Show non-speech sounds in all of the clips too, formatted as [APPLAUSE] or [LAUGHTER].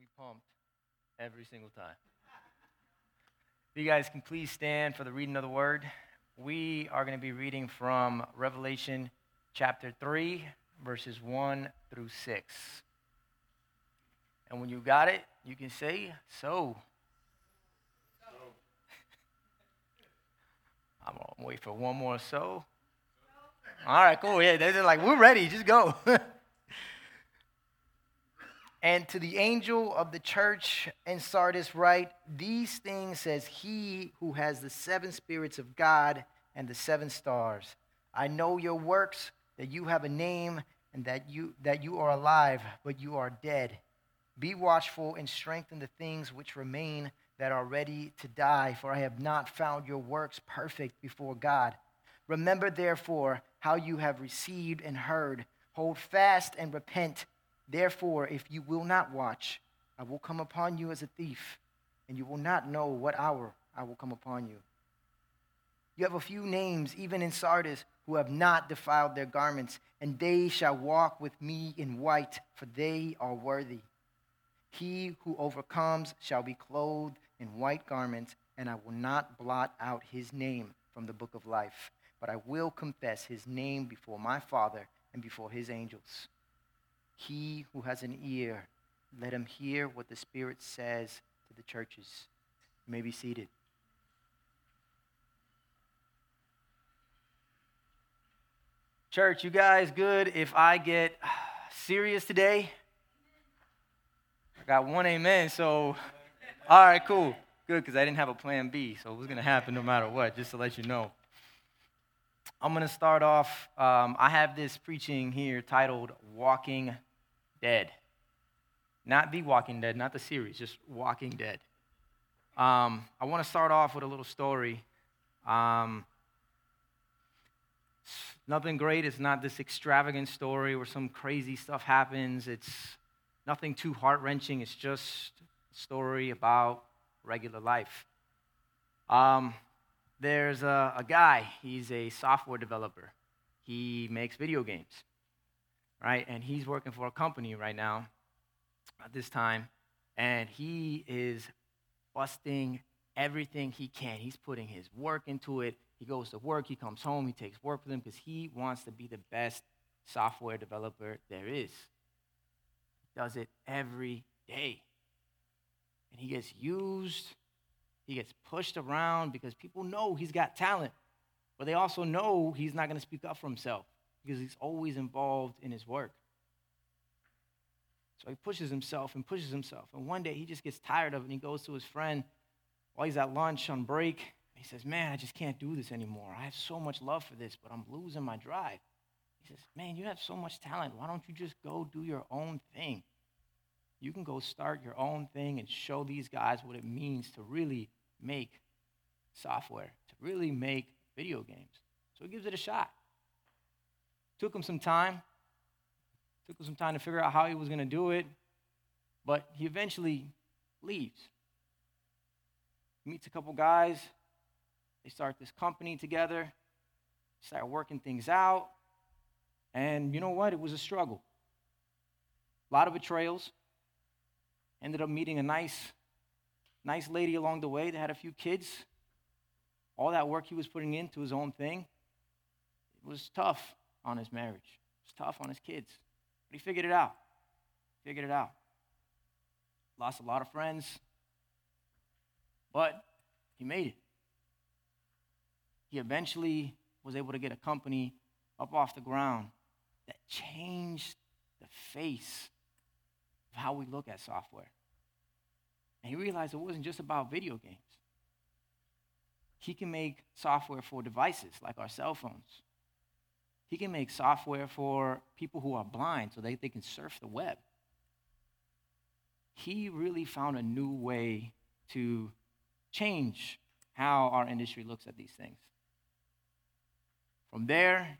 me pumped every single time. If you guys can please stand for the reading of the word. We are going to be reading from Revelation chapter 3, verses 1 through 6. And when you got it, you can say, So. [LAUGHS] I'm going to wait for one more so. All right, cool. Yeah, they're like, We're ready. Just go. [LAUGHS] And to the angel of the church in Sardis, write, These things says he who has the seven spirits of God and the seven stars. I know your works, that you have a name, and that you, that you are alive, but you are dead. Be watchful and strengthen the things which remain that are ready to die, for I have not found your works perfect before God. Remember, therefore, how you have received and heard. Hold fast and repent. Therefore, if you will not watch, I will come upon you as a thief, and you will not know what hour I will come upon you. You have a few names, even in Sardis, who have not defiled their garments, and they shall walk with me in white, for they are worthy. He who overcomes shall be clothed in white garments, and I will not blot out his name from the book of life, but I will confess his name before my Father and before his angels. He who has an ear, let him hear what the Spirit says to the churches. You may be seated. Church, you guys good if I get serious today? I got one amen, so all right, cool. Good, because I didn't have a plan B, so it was going to happen no matter what, just to let you know. I'm going to start off. Um, I have this preaching here titled Walking Dead. Not The Walking Dead, not the series, just Walking Dead. Um, I want to start off with a little story. Um, nothing great. It's not this extravagant story where some crazy stuff happens. It's nothing too heart wrenching. It's just a story about regular life. Um, there's a, a guy, he's a software developer. He makes video games right? And he's working for a company right now at this time, and he is busting everything he can. He's putting his work into it. He goes to work, he comes home, he takes work with him because he wants to be the best software developer there is. He Does it every day. And he gets used, he gets pushed around because people know he's got talent, but they also know he's not going to speak up for himself because he's always involved in his work. So he pushes himself and pushes himself. And one day he just gets tired of it and he goes to his friend while he's at lunch on break. He says, Man, I just can't do this anymore. I have so much love for this, but I'm losing my drive. He says, Man, you have so much talent. Why don't you just go do your own thing? You can go start your own thing and show these guys what it means to really make software, to really make video games. So he gives it a shot. Took him some time. Took him some time to figure out how he was going to do it. But he eventually leaves. He meets a couple guys. They start this company together. Start working things out. And you know what? It was a struggle. A lot of betrayals. Ended up meeting a nice, nice lady along the way that had a few kids. All that work he was putting into his own thing. It was tough on his marriage. It was tough on his kids. But he figured it out. Figured it out. Lost a lot of friends. But he made it. He eventually was able to get a company up off the ground that changed the face of how we look at software. And he realized it wasn't just about video games. He can make software for devices like our cell phones, he can make software for people who are blind so they, they can surf the web. He really found a new way to change how our industry looks at these things. From there,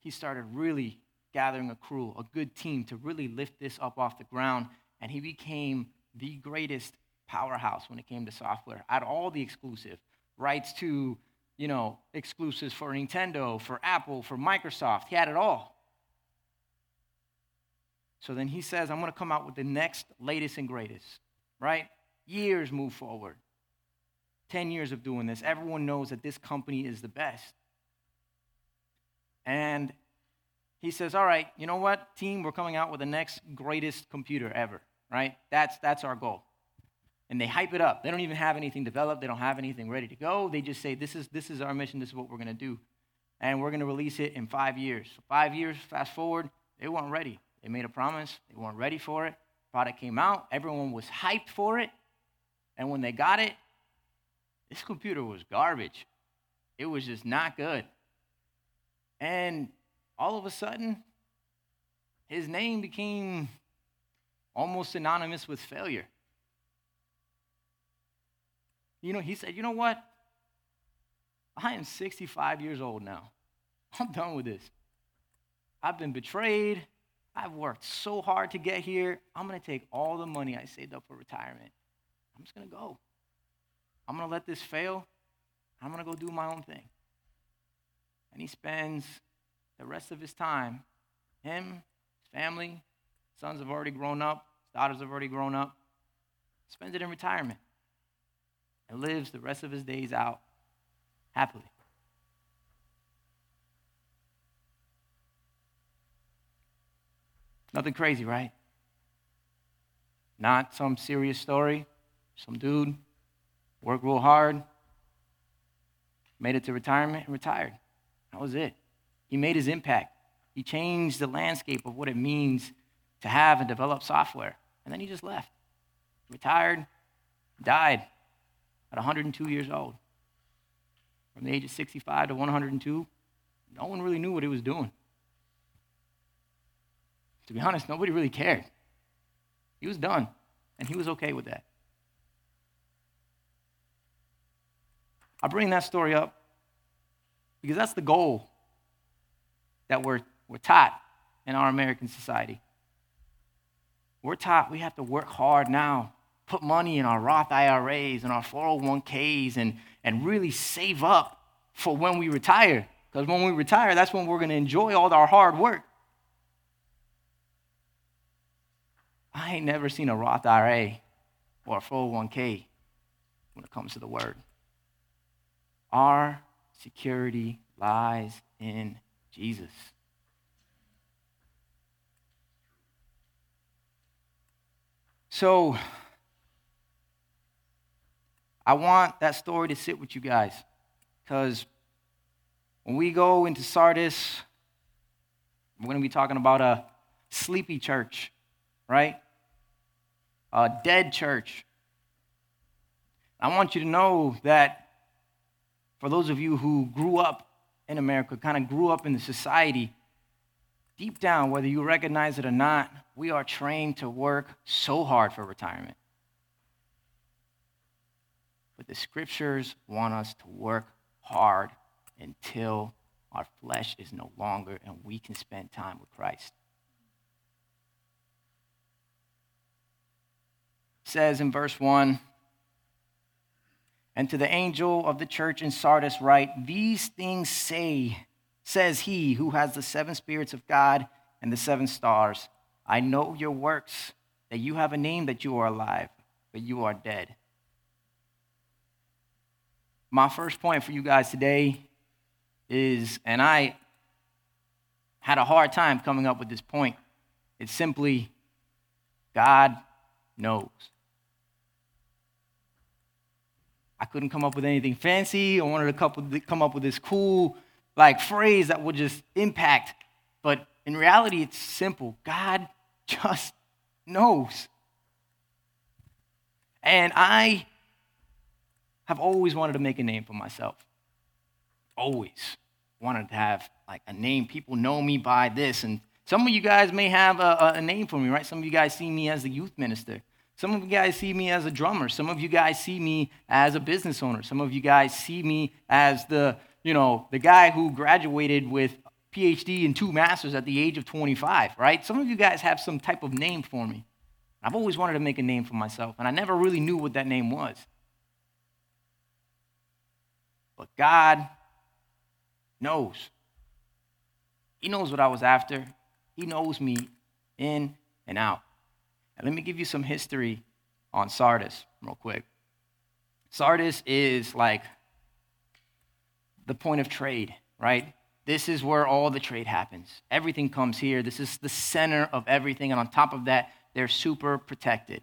he started really gathering a crew, a good team to really lift this up off the ground, and he became the greatest powerhouse when it came to software. Had all the exclusive rights to you know, exclusives for Nintendo, for Apple, for Microsoft. He had it all. So then he says, I'm going to come out with the next latest and greatest, right? Years move forward. 10 years of doing this. Everyone knows that this company is the best. And he says, All right, you know what, team, we're coming out with the next greatest computer ever, right? That's, that's our goal. And they hype it up. They don't even have anything developed, they don't have anything ready to go. They just say, This is, this is our mission, this is what we're going to do. And we're going to release it in five years. So five years, fast forward, they weren't ready. They made a promise, they weren't ready for it. Product came out, everyone was hyped for it. And when they got it, this computer was garbage. It was just not good. And all of a sudden, his name became almost synonymous with failure. You know, he said, You know what? I am 65 years old now. I'm done with this. I've been betrayed. I've worked so hard to get here. I'm going to take all the money I saved up for retirement. I'm just going to go. I'm going to let this fail. I'm going to go do my own thing. And he spends the rest of his time, him, his family, sons have already grown up, daughters have already grown up, spends it in retirement and lives the rest of his days out happily. Nothing crazy, right? Not some serious story. Some dude worked real hard, made it to retirement, and retired. That was it. He made his impact. He changed the landscape of what it means to have and develop software. And then he just left. Retired, died at 102 years old. From the age of 65 to 102, no one really knew what he was doing. To be honest, nobody really cared. He was done, and he was okay with that. I bring that story up because that's the goal that we're, we're taught in our American society. We're taught we have to work hard now, put money in our Roth IRAs and our 401ks, and, and really save up for when we retire. Because when we retire, that's when we're going to enjoy all our hard work. I ain't never seen a Roth IRA or a 401k when it comes to the word. Our security lies in Jesus. So, I want that story to sit with you guys because when we go into Sardis, we're going to be talking about a sleepy church, right? A dead church. I want you to know that for those of you who grew up in America, kind of grew up in the society, deep down, whether you recognize it or not, we are trained to work so hard for retirement. But the scriptures want us to work hard until our flesh is no longer and we can spend time with Christ. It says in verse 1 and to the angel of the church in Sardis write, These things say, says he who has the seven spirits of God and the seven stars. I know your works, that you have a name that you are alive, but you are dead. My first point for you guys today is, and I had a hard time coming up with this point, it's simply God knows. I couldn't come up with anything fancy. I wanted to come up with this cool like phrase that would just impact. But in reality, it's simple. God [LAUGHS] just knows. And I have always wanted to make a name for myself. Always wanted to have like a name. People know me by this. And some of you guys may have a, a name for me, right? Some of you guys see me as the youth minister. Some of you guys see me as a drummer. Some of you guys see me as a business owner. Some of you guys see me as the, you know, the guy who graduated with PhD and two masters at the age of 25, right? Some of you guys have some type of name for me. I've always wanted to make a name for myself, and I never really knew what that name was. But God knows. He knows what I was after. He knows me in and out. And let me give you some history on Sardis, real quick. Sardis is like the point of trade, right? This is where all the trade happens. Everything comes here. This is the center of everything. And on top of that, they're super protected,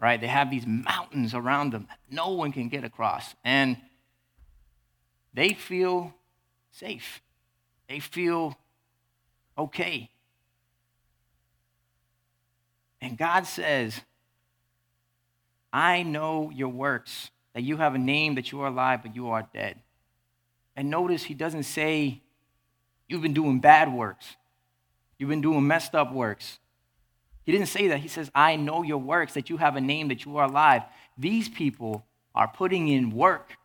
right? They have these mountains around them no one can get across. And they feel safe, they feel okay. And God says, I know your works, that you have a name, that you are alive, but you are dead. And notice he doesn't say, You've been doing bad works, you've been doing messed up works. He didn't say that. He says, I know your works, that you have a name, that you are alive. These people are putting in work.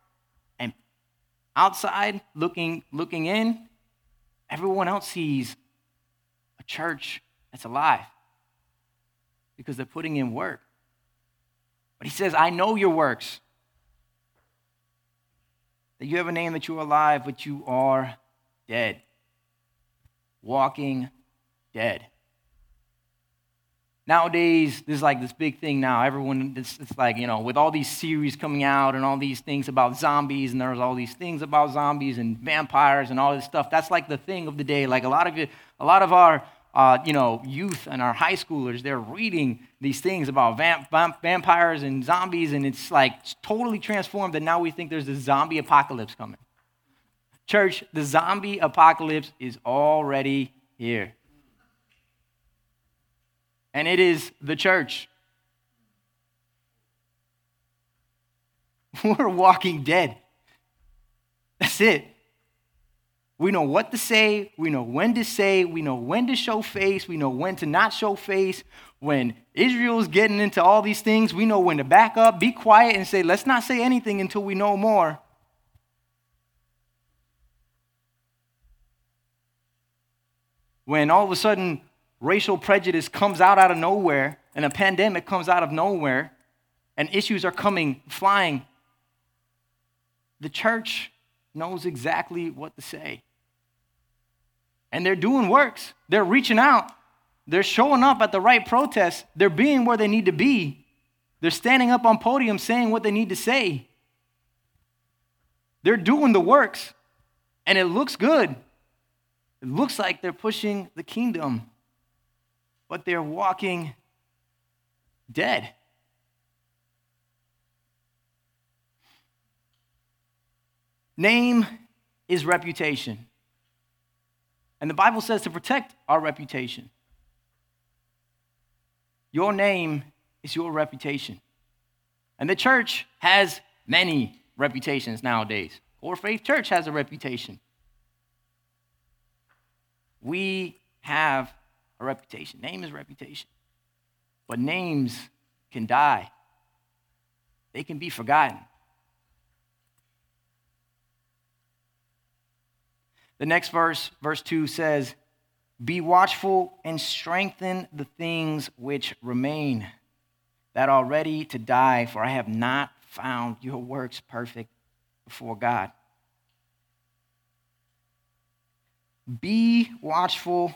Outside, looking, looking in, everyone else sees a church that's alive because they're putting in work. But he says, I know your works. That you have a name that you are alive, but you are dead. Walking dead. Nowadays, there's like this big thing now. Everyone, it's, it's like, you know, with all these series coming out and all these things about zombies, and there's all these things about zombies and vampires and all this stuff. That's like the thing of the day. Like a lot of it, a lot of our uh, you know, youth and our high schoolers, they're reading these things about vamp- vamp- vampires and zombies, and it's like totally transformed. And now we think there's a zombie apocalypse coming. Church, the zombie apocalypse is already here. And it is the church. [LAUGHS] We're walking dead. That's it. We know what to say. We know when to say. We know when to show face. We know when to not show face. When Israel's getting into all these things, we know when to back up, be quiet, and say, let's not say anything until we know more. When all of a sudden racial prejudice comes out out of nowhere and a pandemic comes out of nowhere and issues are coming flying, the church knows exactly what to say and they're doing works. They're reaching out. They're showing up at the right protests. They're being where they need to be. They're standing up on podiums saying what they need to say. They're doing the works, and it looks good. It looks like they're pushing the kingdom, but they're walking dead. Name is reputation. And the Bible says to protect our reputation. Your name is your reputation. And the church has many reputations nowadays. Core Faith Church has a reputation. We have a reputation. Name is reputation. But names can die, they can be forgotten. The next verse, verse 2 says, Be watchful and strengthen the things which remain that are ready to die, for I have not found your works perfect before God. Be watchful,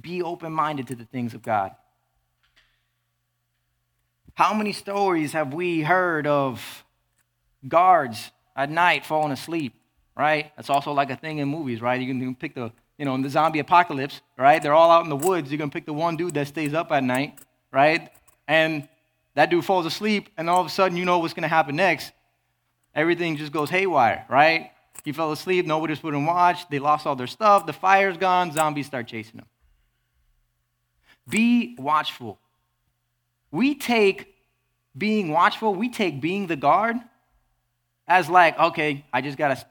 be open minded to the things of God. How many stories have we heard of guards at night falling asleep? right? That's also like a thing in movies, right? You can pick the, you know, in the zombie apocalypse, right? They're all out in the woods. You're going to pick the one dude that stays up at night, right? And that dude falls asleep, and all of a sudden you know what's going to happen next. Everything just goes haywire, right? He fell asleep, nobody's put him watch, they lost all their stuff, the fire's gone, zombies start chasing him. Be watchful. We take being watchful, we take being the guard as like, okay, I just got to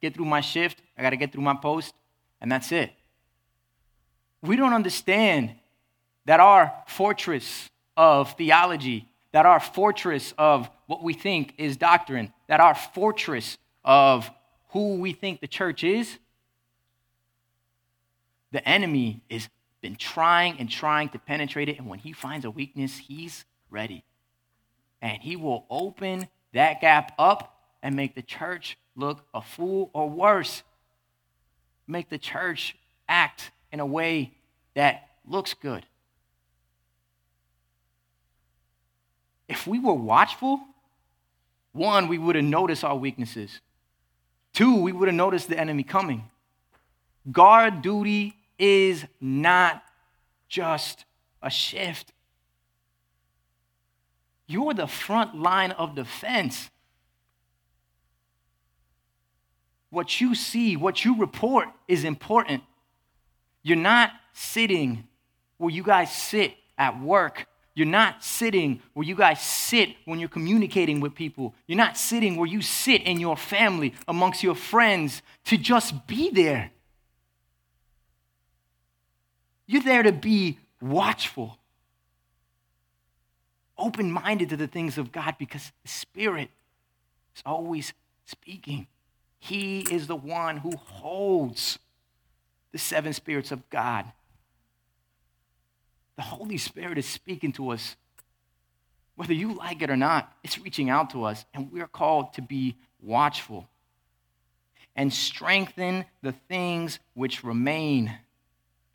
get through my shift, I got to get through my post, and that's it. We don't understand that our fortress of theology, that our fortress of what we think is doctrine, that our fortress of who we think the church is, the enemy has been trying and trying to penetrate it. And when he finds a weakness, he's ready. And he will open that gap up and make the church look a fool or worse, make the church act in a way that looks good. If we were watchful, one, we would have noticed our weaknesses. Two, we would have noticed the enemy coming. Guard duty is not just a shift. You're the front line of defense. What you see, what you report is important. You're not sitting where you guys sit at work. You're not sitting where you guys sit when you're communicating with people. You're not sitting where you sit in your family amongst your friends to just be there. You're there to be watchful, open minded to the things of God because the Spirit is always speaking. He is the one who holds the seven spirits of God. The Holy Spirit is speaking to us. Whether you like it or not, it's reaching out to us, and we're called to be watchful and strengthen the things which remain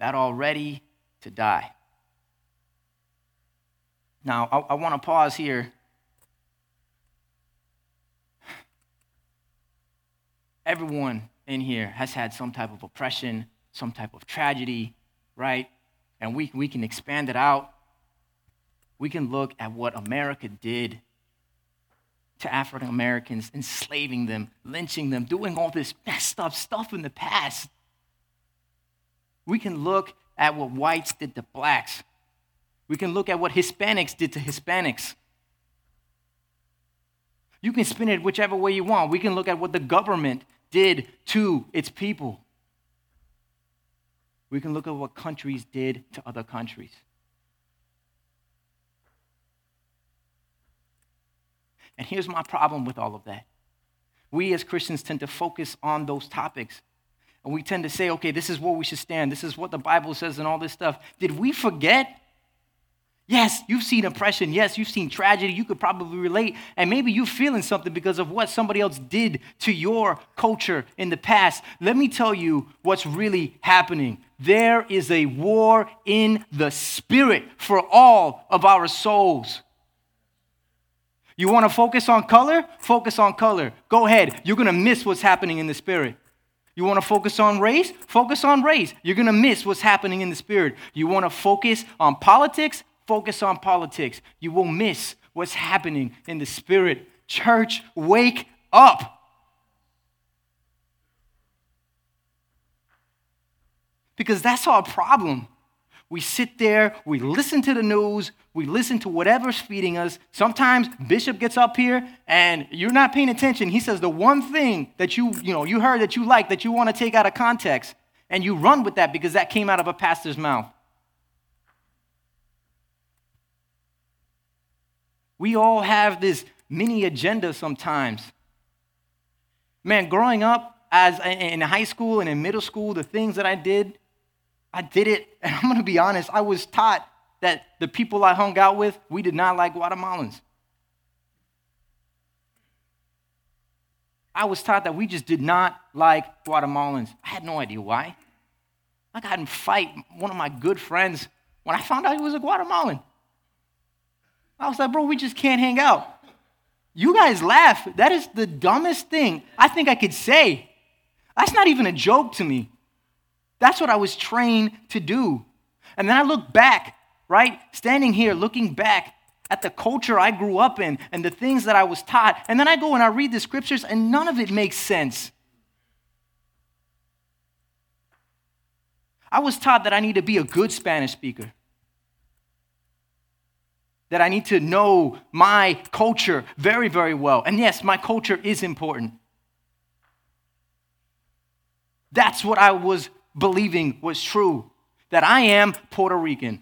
that are ready to die. Now, I, I want to pause here. Everyone in here has had some type of oppression, some type of tragedy, right? And we, we can expand it out. We can look at what America did to African Americans, enslaving them, lynching them, doing all this messed up stuff in the past. We can look at what whites did to blacks. We can look at what Hispanics did to Hispanics. You can spin it whichever way you want. We can look at what the government did to its people. We can look at what countries did to other countries. And here's my problem with all of that. We as Christians tend to focus on those topics. And we tend to say, okay, this is where we should stand. This is what the Bible says and all this stuff. Did we forget? Yes, you've seen oppression. Yes, you've seen tragedy. You could probably relate. And maybe you're feeling something because of what somebody else did to your culture in the past. Let me tell you what's really happening. There is a war in the spirit for all of our souls. You want to focus on color? Focus on color. Go ahead. You're going to miss what's happening in the spirit. You want to focus on race? Focus on race. You're going to miss what's happening in the spirit. You want to focus on politics? Focus on politics. You will miss what's happening in the spirit. Church, wake up. Because that's our problem. We sit there, we listen to the news, we listen to whatever's feeding us. Sometimes Bishop gets up here and you're not paying attention. He says the one thing that you, you know, you heard that you like that you want to take out of context, and you run with that because that came out of a pastor's mouth. We all have this mini agenda sometimes. Man, growing up as in high school and in middle school, the things that I did, I did it, [LAUGHS] and I'm gonna be honest, I was taught that the people I hung out with, we did not like Guatemalans. I was taught that we just did not like Guatemalans. I had no idea why. I got in fight one of my good friends when I found out he was a Guatemalan. I was like, bro, we just can't hang out. You guys laugh. That is the dumbest thing I think I could say. That's not even a joke to me. That's what I was trained to do. And then I look back, right? Standing here looking back at the culture I grew up in and the things that I was taught. And then I go and I read the scriptures and none of it makes sense. I was taught that I need to be a good Spanish speaker. That I need to know my culture very, very well. And yes, my culture is important. That's what I was believing was true that I am Puerto Rican.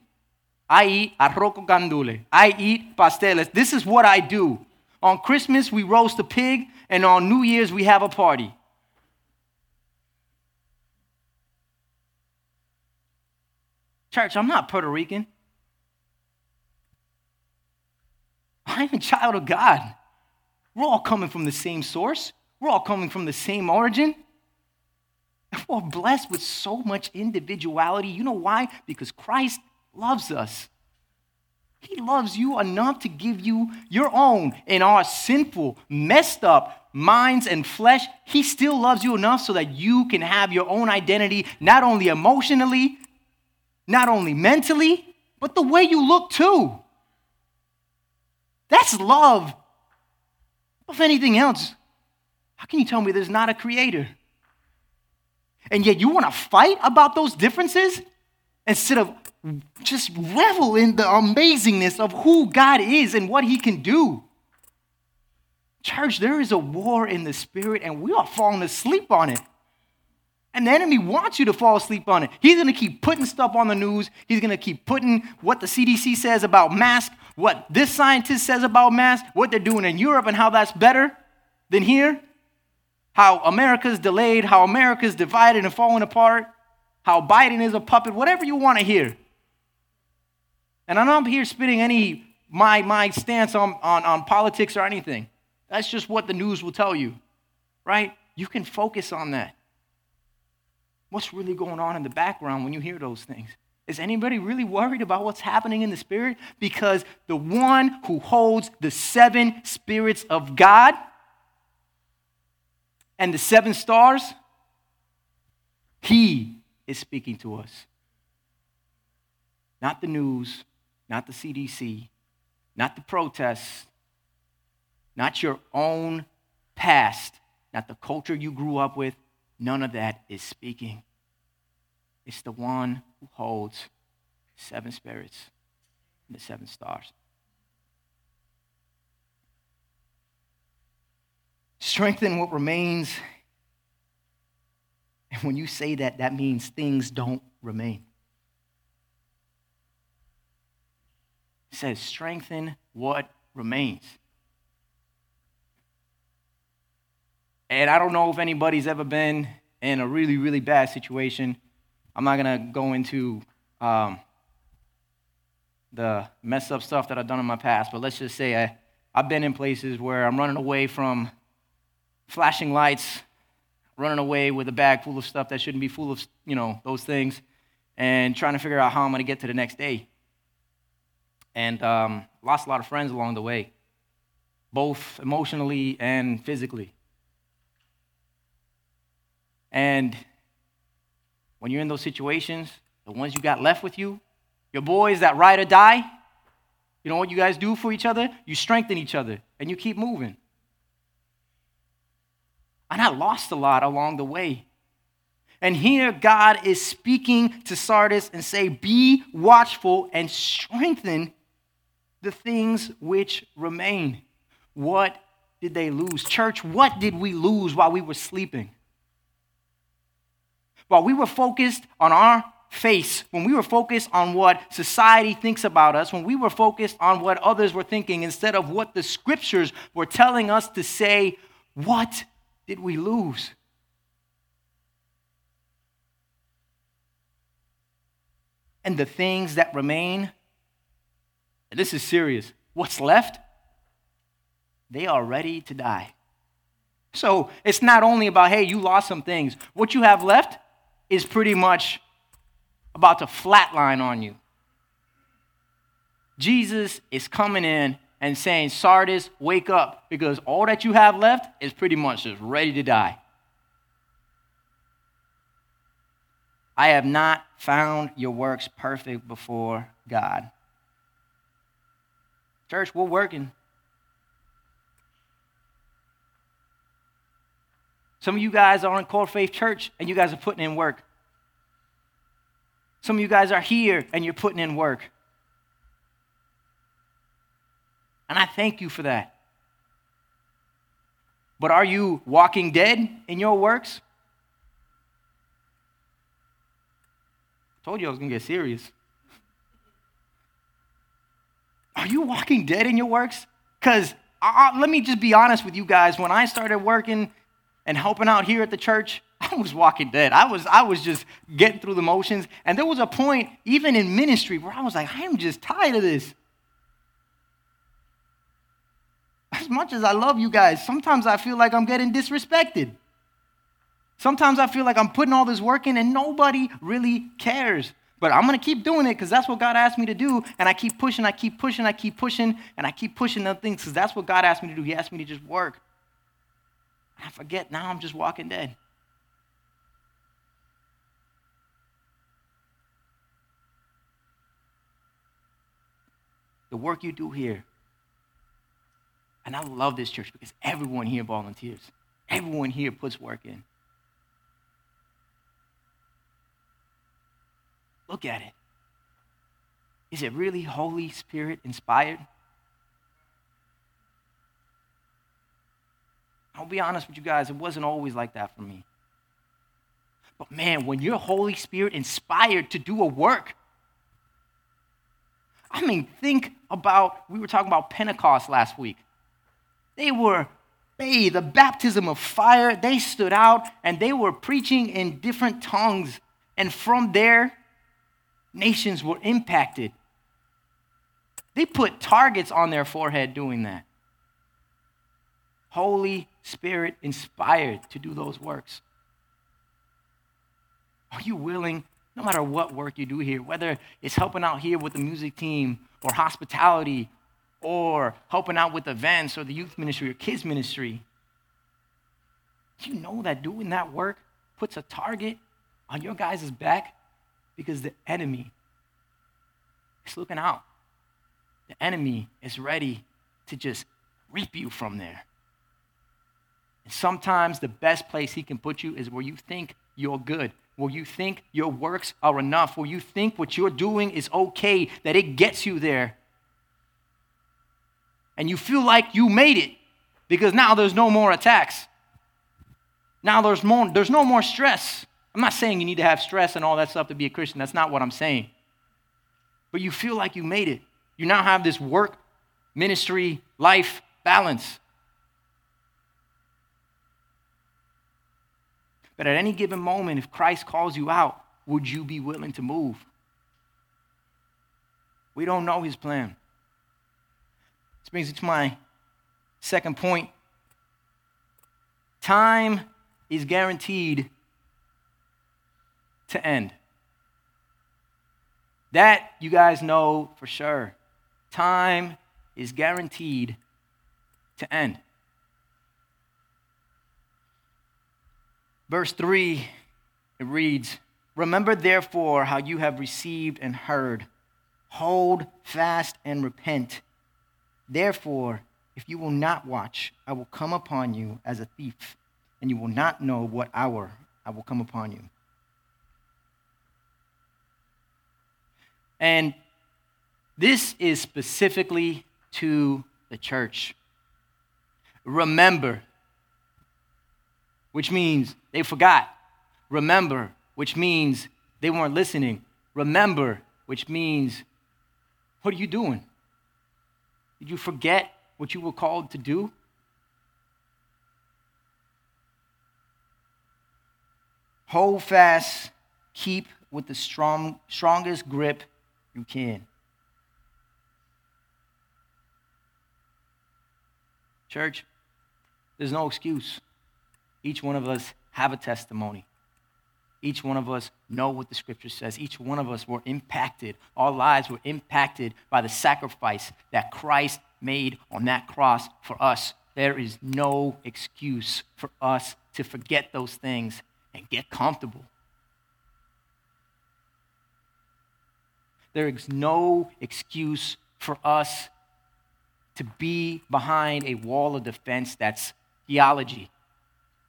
I eat arroz con gandule. I eat pasteles. This is what I do. On Christmas, we roast a pig, and on New Year's, we have a party. Church, I'm not Puerto Rican. I'm a child of God. We're all coming from the same source, we're all coming from the same origin. Are blessed with so much individuality. You know why? Because Christ loves us. He loves you enough to give you your own in our sinful, messed up minds and flesh. He still loves you enough so that you can have your own identity, not only emotionally, not only mentally, but the way you look too. That's love. If anything else, how can you tell me there's not a creator? And yet you want to fight about those differences instead of just revel in the amazingness of who God is and what he can do. Church, there is a war in the spirit, and we are falling asleep on it. And the enemy wants you to fall asleep on it. He's going to keep putting stuff on the news. He's going to keep putting what the CDC says about masks, what this scientist says about masks, what they're doing in Europe, and how that's better than here. How America's delayed, how America's divided and falling apart, how Biden is a puppet, whatever you want to hear. And I'm not here spitting any my, my stance on, on, on politics or anything. That's just what the news will tell you, right? You can focus on that. What's really going on in the background when you hear those things? Is anybody really worried about what's happening in the spirit? Because the one who holds the seven spirits of God and the seven stars, he is speaking to us. Not the news, not the CDC, not the protests, not your own past, not the culture you grew up with. None of that is speaking. It's the one who holds seven spirits and the seven stars. Strengthen what remains. And when you say that, that means things don't remain. It says, strengthen what remains. And I don't know if anybody's ever been in a really, really bad situation. I'm not going to go into um, the mess up stuff that I've done in my past, but let's just say I, I've been in places where I'm running away from flashing lights, running away with a bag full of stuff that shouldn't be full of, you know, those things, and trying to figure out how I'm going to get to the next day and um, lost a lot of friends along the way, both emotionally and physically. And when you're in those situations, the ones you got left with you, your boys that ride or die, you know what you guys do for each other? You strengthen each other and you keep moving. And I lost a lot along the way. And here God is speaking to Sardis and say, "Be watchful and strengthen the things which remain. What did they lose? Church, what did we lose while we were sleeping? While we were focused on our face, when we were focused on what society thinks about us, when we were focused on what others were thinking instead of what the scriptures were telling us to say, what did we lose? And the things that remain this is serious. What's left? They are ready to die. So it's not only about, hey, you lost some things. What you have left is pretty much about to flatline on you. Jesus is coming in and saying, Sardis, wake up, because all that you have left is pretty much just ready to die. I have not found your works perfect before God. Church, we're working. Some of you guys are in Core Faith Church and you guys are putting in work. Some of you guys are here and you're putting in work. And I thank you for that. But are you walking dead in your works? I told you I was going to get serious. Are you walking dead in your works? Because let me just be honest with you guys. When I started working and helping out here at the church, [LAUGHS] I was walking dead. I was, I was just getting through the motions. And there was a point, even in ministry, where I was like, I am just tired of this. As much as I love you guys, sometimes I feel like I'm getting disrespected. Sometimes I feel like I'm putting all this work in and nobody really cares. But I'm going to keep doing it because that's what God asked me to do. And I keep pushing, I keep pushing, I keep pushing, and I keep pushing the things because that's what God asked me to do. He asked me to just work. I forget, now I'm just walking dead. The work you do here. And I love this church because everyone here volunteers. Everyone here puts work in. Look at it. Is it really Holy Spirit inspired? I'll be honest with you guys, it wasn't always like that for me. But man, when you're Holy Spirit inspired to do a work, I mean, think about, we were talking about Pentecost last week. They were bathed, the baptism of fire. They stood out and they were preaching in different tongues. And from there, nations were impacted. They put targets on their forehead doing that. Holy Spirit inspired to do those works. Are you willing, no matter what work you do here, whether it's helping out here with the music team or hospitality or helping out with events or the youth ministry or kids ministry, you know that doing that work puts a target on your guys' back because the enemy is looking out. The enemy is ready to just reap you from there. And sometimes the best place he can put you is where you think you're good, where you think your works are enough, where you think what you're doing is okay, that it gets you there. And you feel like you made it because now there's no more attacks. Now there's, more, there's no more stress. I'm not saying you need to have stress and all that stuff to be a Christian. That's not what I'm saying. But you feel like you made it. You now have this work, ministry, life balance. But at any given moment, if Christ calls you out, would you be willing to move? We don't know his plan. This brings me to my second point. Time is guaranteed to end. That you guys know for sure. Time is guaranteed to end. Verse 3, it reads Remember therefore how you have received and heard. Hold fast and repent. Therefore, if you will not watch, I will come upon you as a thief, and you will not know what hour I will come upon you. And this is specifically to the church. Remember, which means they forgot. Remember, which means they weren't listening. Remember, which means, what are you doing? Did you forget what you were called to do? Hold fast, keep with the strong, strongest grip you can. Church, there's no excuse. Each one of us have a testimony. Each one of us know what the scripture says. Each one of us were impacted. Our lives were impacted by the sacrifice that Christ made on that cross for us. There is no excuse for us to forget those things and get comfortable. There is no excuse for us to be behind a wall of defense that's theology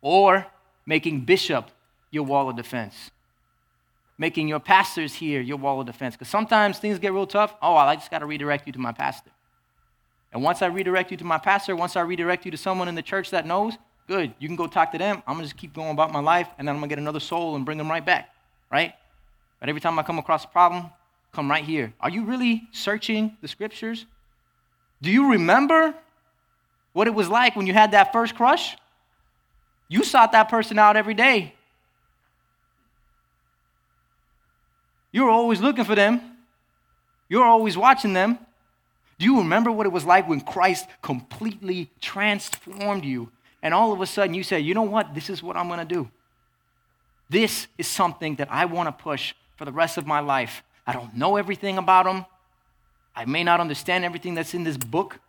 or making bishop your wall of defense. Making your pastors here your wall of defense. Because sometimes things get real tough. Oh, I just got to redirect you to my pastor. And once I redirect you to my pastor, once I redirect you to someone in the church that knows, good. You can go talk to them. I'm going to just keep going about my life, and then I'm going to get another soul and bring them right back, right? But every time I come across a problem, come right here. Are you really searching the scriptures? Do you remember what it was like when you had that first crush? You sought that person out every day. You were always looking for them. you're always watching them. Do you remember what it was like when Christ completely transformed you? And all of a sudden you said, you know what? This is what I'm going to do. This is something that I want to push for the rest of my life. I don't know everything about him. I may not understand everything that's in this book,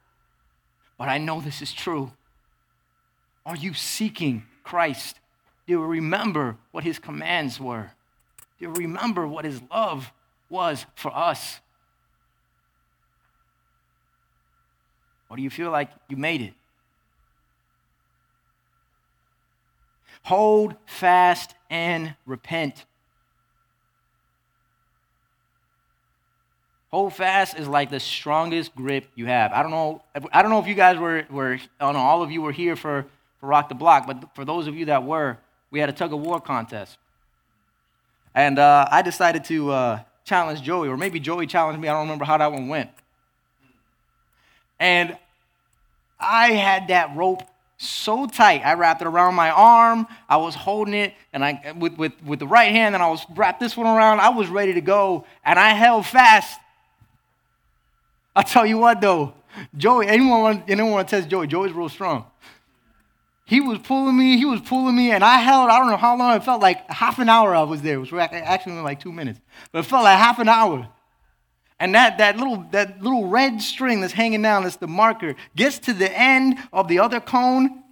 but I know this is true. Are you seeking Christ? Do you remember what his commands were? You remember what his love was for us? Or do you feel like you made it? Hold fast and repent. Hold fast is like the strongest grip you have. I don't know. I don't know if you guys were were. I don't know. All of you were here for for Rock the Block, but for those of you that were, we had a tug of war contest, and uh, I decided to uh, challenge Joey, or maybe Joey challenged me. I don't remember how that one went. And I had that rope so tight. I wrapped it around my arm. I was holding it, and I with, with, with the right hand, and I was wrapped this one around. I was ready to go, and I held fast. I'll tell you what though, Joey, anyone anyone want to test Joey? Joey's real strong. He was pulling me, he was pulling me, and I held, I don't know how long, it felt like half an hour I was there. It was actually like two minutes, but it felt like half an hour. And that, that, little, that little red string that's hanging down, that's the marker, gets to the end of the other cone.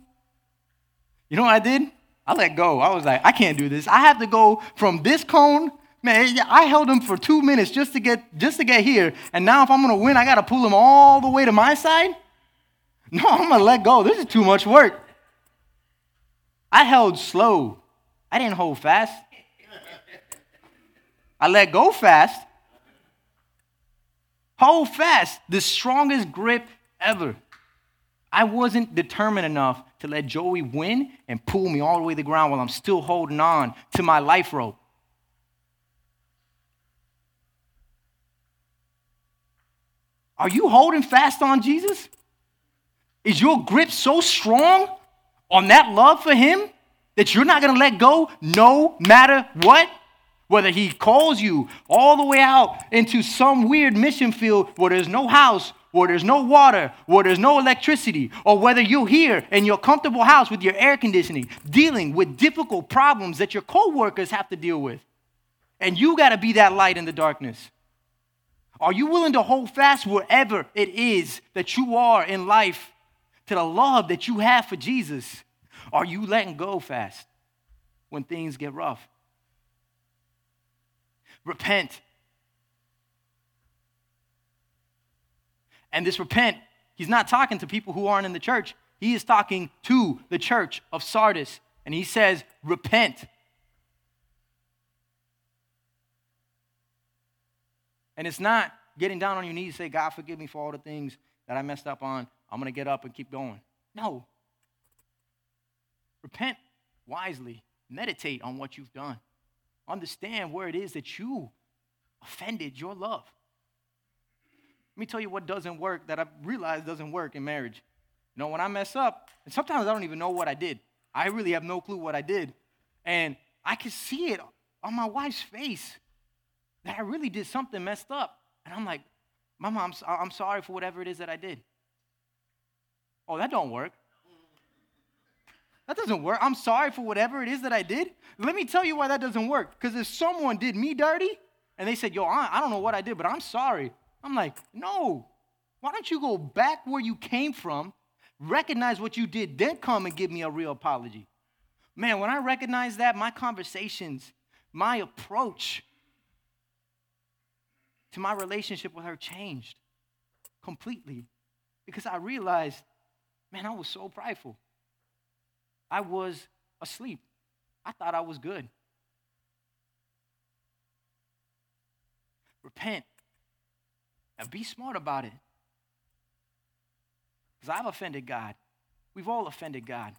You know what I did? I let go. I was like, I can't do this. I have to go from this cone. Man, I held him for two minutes just to get just to get here. And now if I'm gonna win, I gotta pull him all the way to my side. No, I'm gonna let go. This is too much work. I held slow. I didn't hold fast. I let go fast. Hold fast, the strongest grip ever. I wasn't determined enough to let Joey win and pull me all the way to the ground while I'm still holding on to my life rope. Are you holding fast on Jesus? Is your grip so strong on that love for Him that you're not going to let go no matter what? Whether he calls you all the way out into some weird mission field where there's no house, where there's no water, where there's no electricity, or whether you're here in your comfortable house with your air conditioning, dealing with difficult problems that your coworkers have to deal with. And you got to be that light in the darkness. Are you willing to hold fast wherever it is that you are in life to the love that you have for Jesus? Are you letting go fast when things get rough? repent. And this repent, he's not talking to people who aren't in the church. He is talking to the church of Sardis. And he says, repent. And it's not getting down on your knees and say, God, forgive me for all the things that I messed up on. I'm going to get up and keep going. No. Repent wisely. Meditate on what you've done understand where it is that you offended your love. Let me tell you what doesn't work that I've realized doesn't work in marriage. You know, when I mess up, and sometimes I don't even know what I did. I really have no clue what I did. And I can see it on my wife's face that I really did something messed up. And I'm like, Mama, I'm, I'm sorry for whatever it is that I did. Oh, that don't work. That doesn't work. I'm sorry for whatever it is that I did. Let me tell you why that doesn't work. Because if someone did me dirty and they said, Yo, I don't know what I did, but I'm sorry. I'm like, No. Why don't you go back where you came from, recognize what you did, then come and give me a real apology? Man, when I recognize that, my conversations, my approach to my relationship with her changed completely because I realized, man, I was so prideful. I was asleep. I thought I was good. Repent and be smart about it. Because I've offended God. We've all offended God.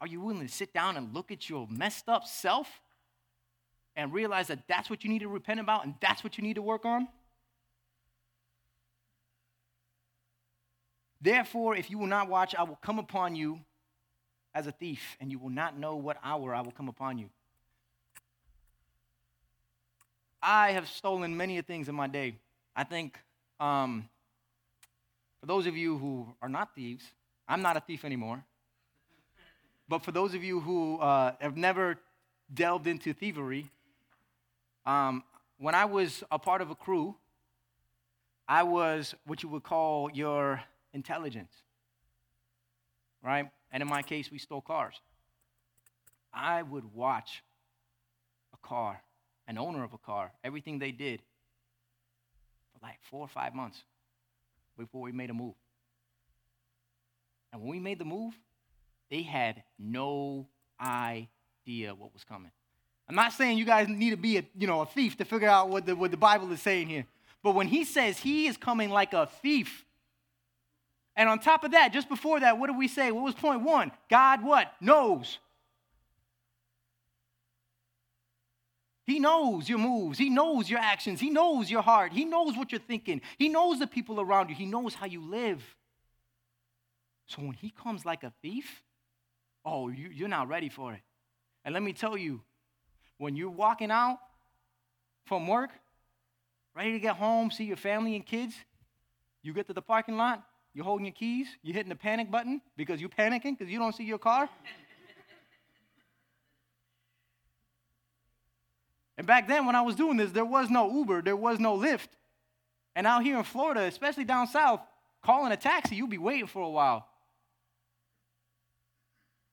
Are you willing to sit down and look at your messed up self and realize that that's what you need to repent about and that's what you need to work on? Therefore, if you will not watch, I will come upon you as a thief, and you will not know what hour I will come upon you. I have stolen many things in my day. I think um, for those of you who are not thieves, I'm not a thief anymore. but for those of you who uh, have never delved into thievery, um, when I was a part of a crew, I was what you would call your intelligence, right? And in my case, we stole cars. I would watch a car, an owner of a car, everything they did for like four or five months before we made a move. And when we made the move, they had no idea what was coming. I'm not saying you guys need to be a, you know, a thief to figure out what the, what the Bible is saying here. But when he says he is coming like a thief, and on top of that, just before that, what did we say? What was point one? God what? Knows. He knows your moves. He knows your actions. He knows your heart. He knows what you're thinking. He knows the people around you. He knows how you live. So when he comes like a thief, oh, you, are not ready for it. And let me tell you, when you're walking out from work, ready to get home, see your family and kids, you get to the parking lot, you're holding your keys, you're hitting the panic button because you're panicking because you don't see your car. and back then, when I was doing this, there was no Uber, there was no Lyft. And out here in Florida, especially down south, calling a taxi, you'll be waiting for a while.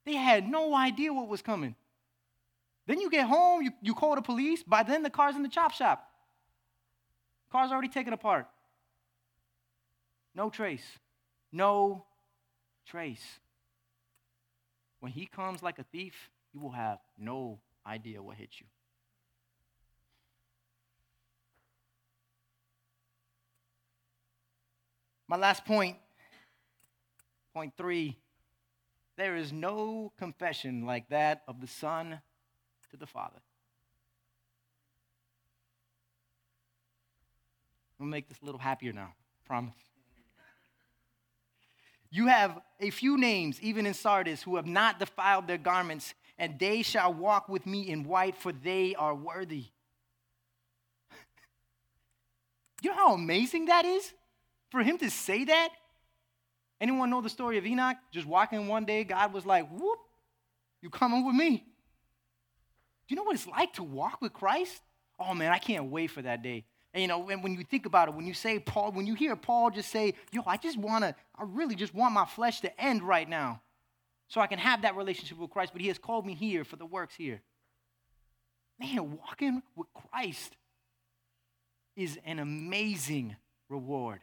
They had no idea what was coming. Then you get home, you, you call the police. By then, the car's in the chop shop. Car's already taken apart. No trace. No trace. When he comes like a thief, you will have no idea what hit you. My last point, point three there is no confession like that of the Son to the Father. To make this a little happier now, promise. You have a few names, even in Sardis, who have not defiled their garments, and they shall walk with me in white, for they are worthy. [LAUGHS] you know how amazing that is? For him to say that Anyone know the story of Enoch? Just walking one day, God was like, whoop, you coming with me. Do you know what it's like to walk with Christ? Oh man, I can't wait for that day. And you know, and when you think about it, when you say Paul, when you hear Paul just say, yo, I just wanna, I really just want my flesh to end right now. So I can have that relationship with Christ, but he has called me here for the works here. Man, walking with Christ is an amazing reward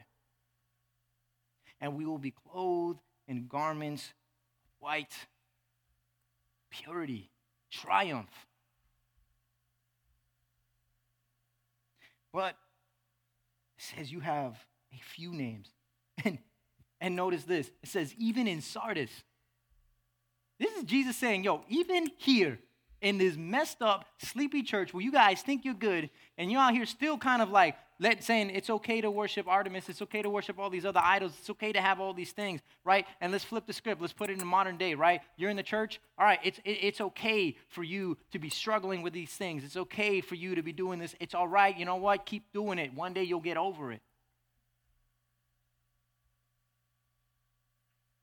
and we will be clothed in garments white, purity, triumph. But says you have a few names. [LAUGHS] And, and notice this it says, even in Sardis. This is Jesus saying, yo, even here in this messed up, sleepy church where you guys think you're good, and you're out here still kind of like, let, saying it's okay to worship Artemis, it's okay to worship all these other idols, it's okay to have all these things, right? And let's flip the script, let's put it in modern day, right? You're in the church, all right, it's, it, it's okay for you to be struggling with these things. It's okay for you to be doing this. It's all right, you know what? Keep doing it. One day you'll get over it.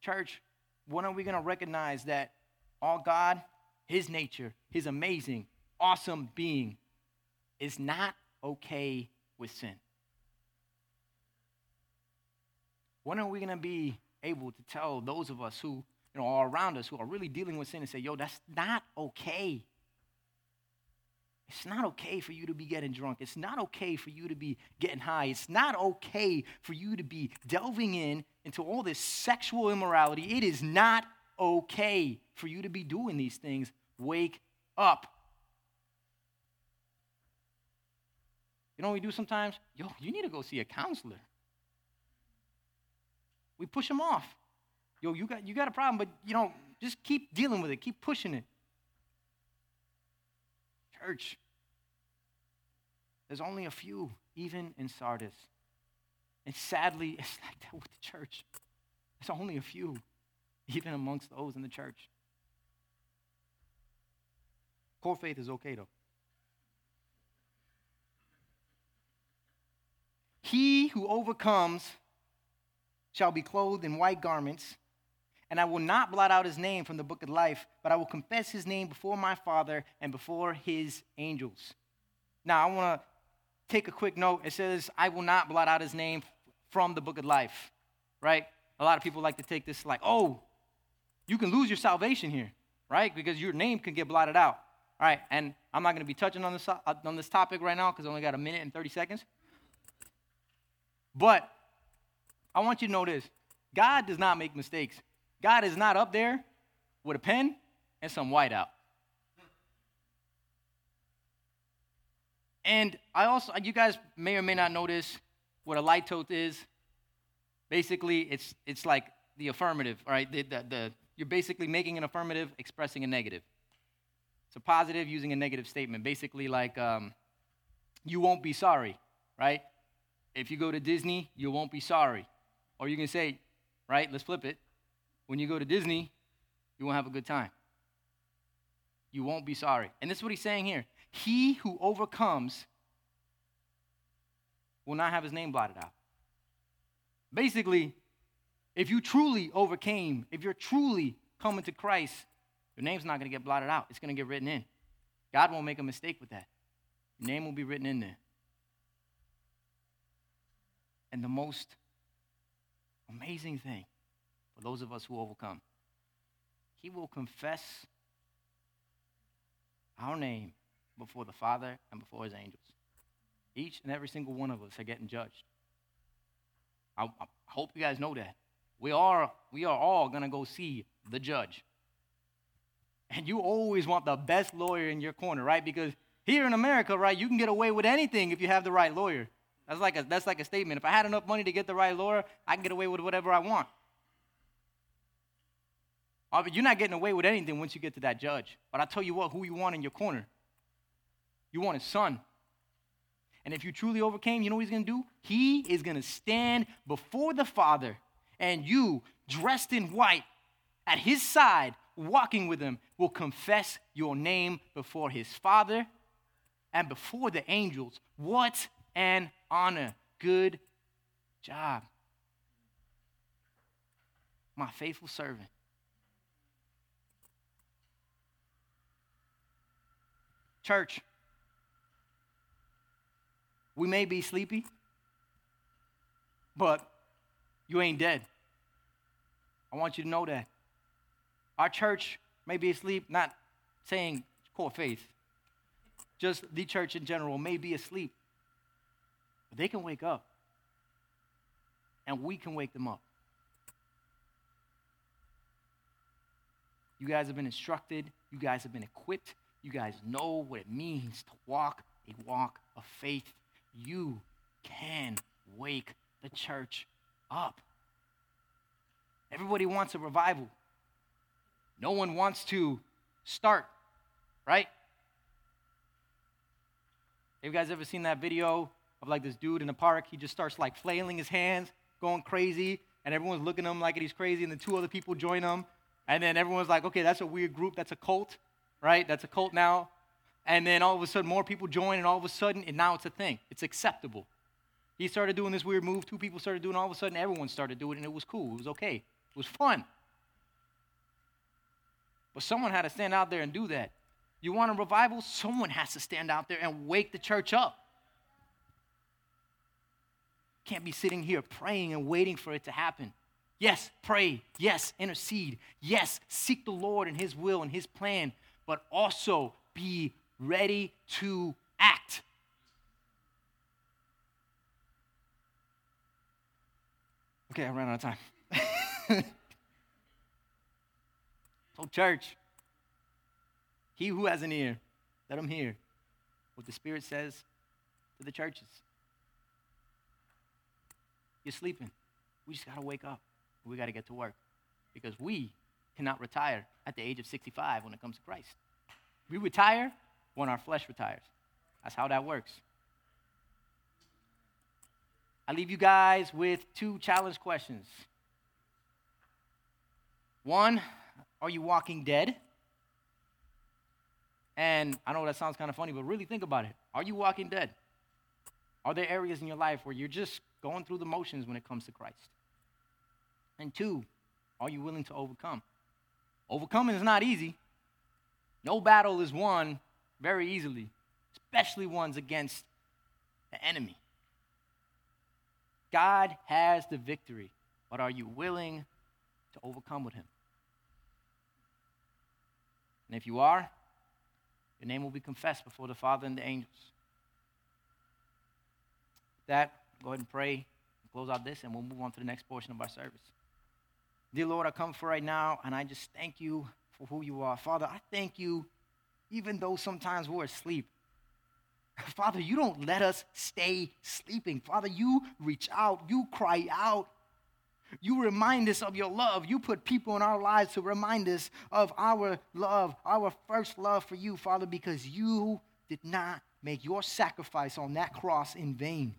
Church, when are we going to recognize that all God, His nature, His amazing, awesome being is not okay with sin? When are we going to be able to tell those of us who you know, are around us who are really dealing with sin and say, yo, that's not okay? It's not okay for you to be getting drunk. It's not okay for you to be getting high. It's not okay for you to be delving in into all this sexual immorality. It is not okay for you to be doing these things. Wake up. You know what we do sometimes? Yo, you need to go see a counselor. We push them off. Yo, you got, you got a problem, but you know, just keep dealing with it, keep pushing it. Church, there's only a few, even in Sardis. And sadly, [LAUGHS] it's like that with the church. There's only a few, even amongst those in the church. Core faith is okay, though. He who overcomes shall be clothed in white garments, and I will not blot out his name from the book of life, but I will confess his name before my Father and before his angels. Now, I want to take a quick note. It says, I will not blot out his name from the book of life, right? A lot of people like to take this like, oh, you can lose your salvation here, right? Because your name can get blotted out. All right, and I'm not going to be touching on this, on this topic right now because I only got a minute and 30 seconds. But I want you to know this God does not make mistakes. God is not up there with a pen and some whiteout. And I also, you guys may or may not notice what a litote is. Basically, it's, it's like the affirmative, right? The, the, the, you're basically making an affirmative, expressing a negative. It's a positive using a negative statement. Basically, like, um, you won't be sorry, right? If you go to Disney, you won't be sorry. Or you can say, right, let's flip it. When you go to Disney, you won't have a good time. You won't be sorry. And this is what he's saying here. He who overcomes will not have his name blotted out. Basically, if you truly overcame, if you're truly coming to Christ, your name's not going to get blotted out. It's going to get written in. God won't make a mistake with that. Your name will be written in there. And the most amazing thing for those of us who overcome, He will confess our name before the Father and before His angels. Each and every single one of us are getting judged. I, I hope you guys know that. We are, we are all going to go see the judge. And you always want the best lawyer in your corner, right? Because here in America, right, you can get away with anything if you have the right lawyer. That's like a, that's like a statement. If I had enough money to get the right lawyer, I can get away with whatever I want. Oh, but you're not getting away with anything once you get to that judge. But I tell you what, who you want in your corner? You want his son. And if you truly overcame, you know what he's going to do? He is going to stand before the Father, and you, dressed in white, at his side, walking with him, will confess your name before his Father and before the angels. What an honor. Good job. My faithful servant. Church, we may be sleepy, but you ain't dead. I want you to know that. Our church may be asleep, not saying core faith, just the church in general may be asleep, but they can wake up. And we can wake them up. You guys have been instructed, you guys have been equipped, you guys know what it means to walk a walk of faith. You can wake the church up. Everybody wants a revival. No one wants to start, right? Have you guys ever seen that video of like this dude in the park? He just starts like flailing his hands, going crazy, and everyone's looking at him like he's crazy, and then two other people join him. And then everyone's like, okay, that's a weird group, that's a cult right? That's a cult now. And then all of a sudden, more people join, and all of a sudden, and now it's a thing. It's acceptable. He started doing this weird move. Two people started doing. All of a sudden, everyone started doing it, and it was cool. It was okay. It was fun. But someone had to stand out there and do that. You want a revival? Someone has to stand out there and wake the church up. Can't be sitting here praying and waiting for it to happen. Yes, pray. Yes, intercede. Yes, seek the Lord and His will and His plan but also be ready to act. Okay, I ran out of time. [LAUGHS] so, church, he who has an ear, let him hear what the Spirit says to the churches. You're sleeping. We just got to wake up. We got to get to work because we cannot retire at the age of 65 when it comes to Christ. We retire when our flesh retires. That's how that works. I leave you guys with two challenge questions. One, are you walking dead? And I know that sounds kind of funny, but really think about it. Are you walking dead? Are there areas in your life where you're just going through the motions when it comes to Christ? And two, Are you willing to overcome? Overcoming is not easy. No battle is won very easily, especially ones against the enemy. God has the victory, but are you willing to overcome with Him? And if you are, your name will be confessed before the Father and the angels. That, go ahead and pray, close out this, and we'll move on to the next portion of our service. Dear Lord, I come for right now, and I just thank you for who you are. Father, I thank you, even though sometimes we're asleep. [LAUGHS] Father, you don't let us stay sleeping. Father, you reach out, you cry out. You remind us of your love. You put people in our lives to remind us of our love, our first love for you, Father, because you did not make your sacrifice on that cross in vain.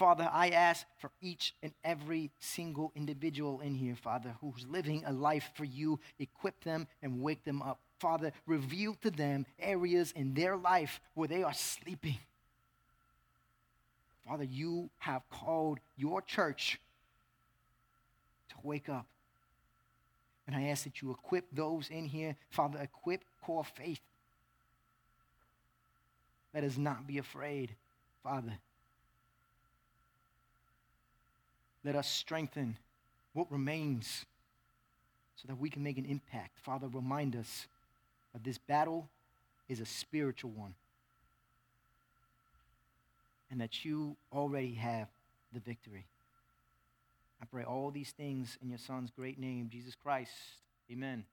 Father, I ask for each and every single individual in here, Father, who's living a life for you. Equip them and wake them up. Father, reveal to them areas in their life where they are sleeping. Father, you have called your church to wake up. And I ask that you equip those in here. Father, equip core faith. Let us not be afraid, Father. Let us strengthen what remains so that we can make an impact. Father, remind us that this battle is a spiritual one and that you already have the victory. I pray all these things in your Son's great name, Jesus Christ. Amen.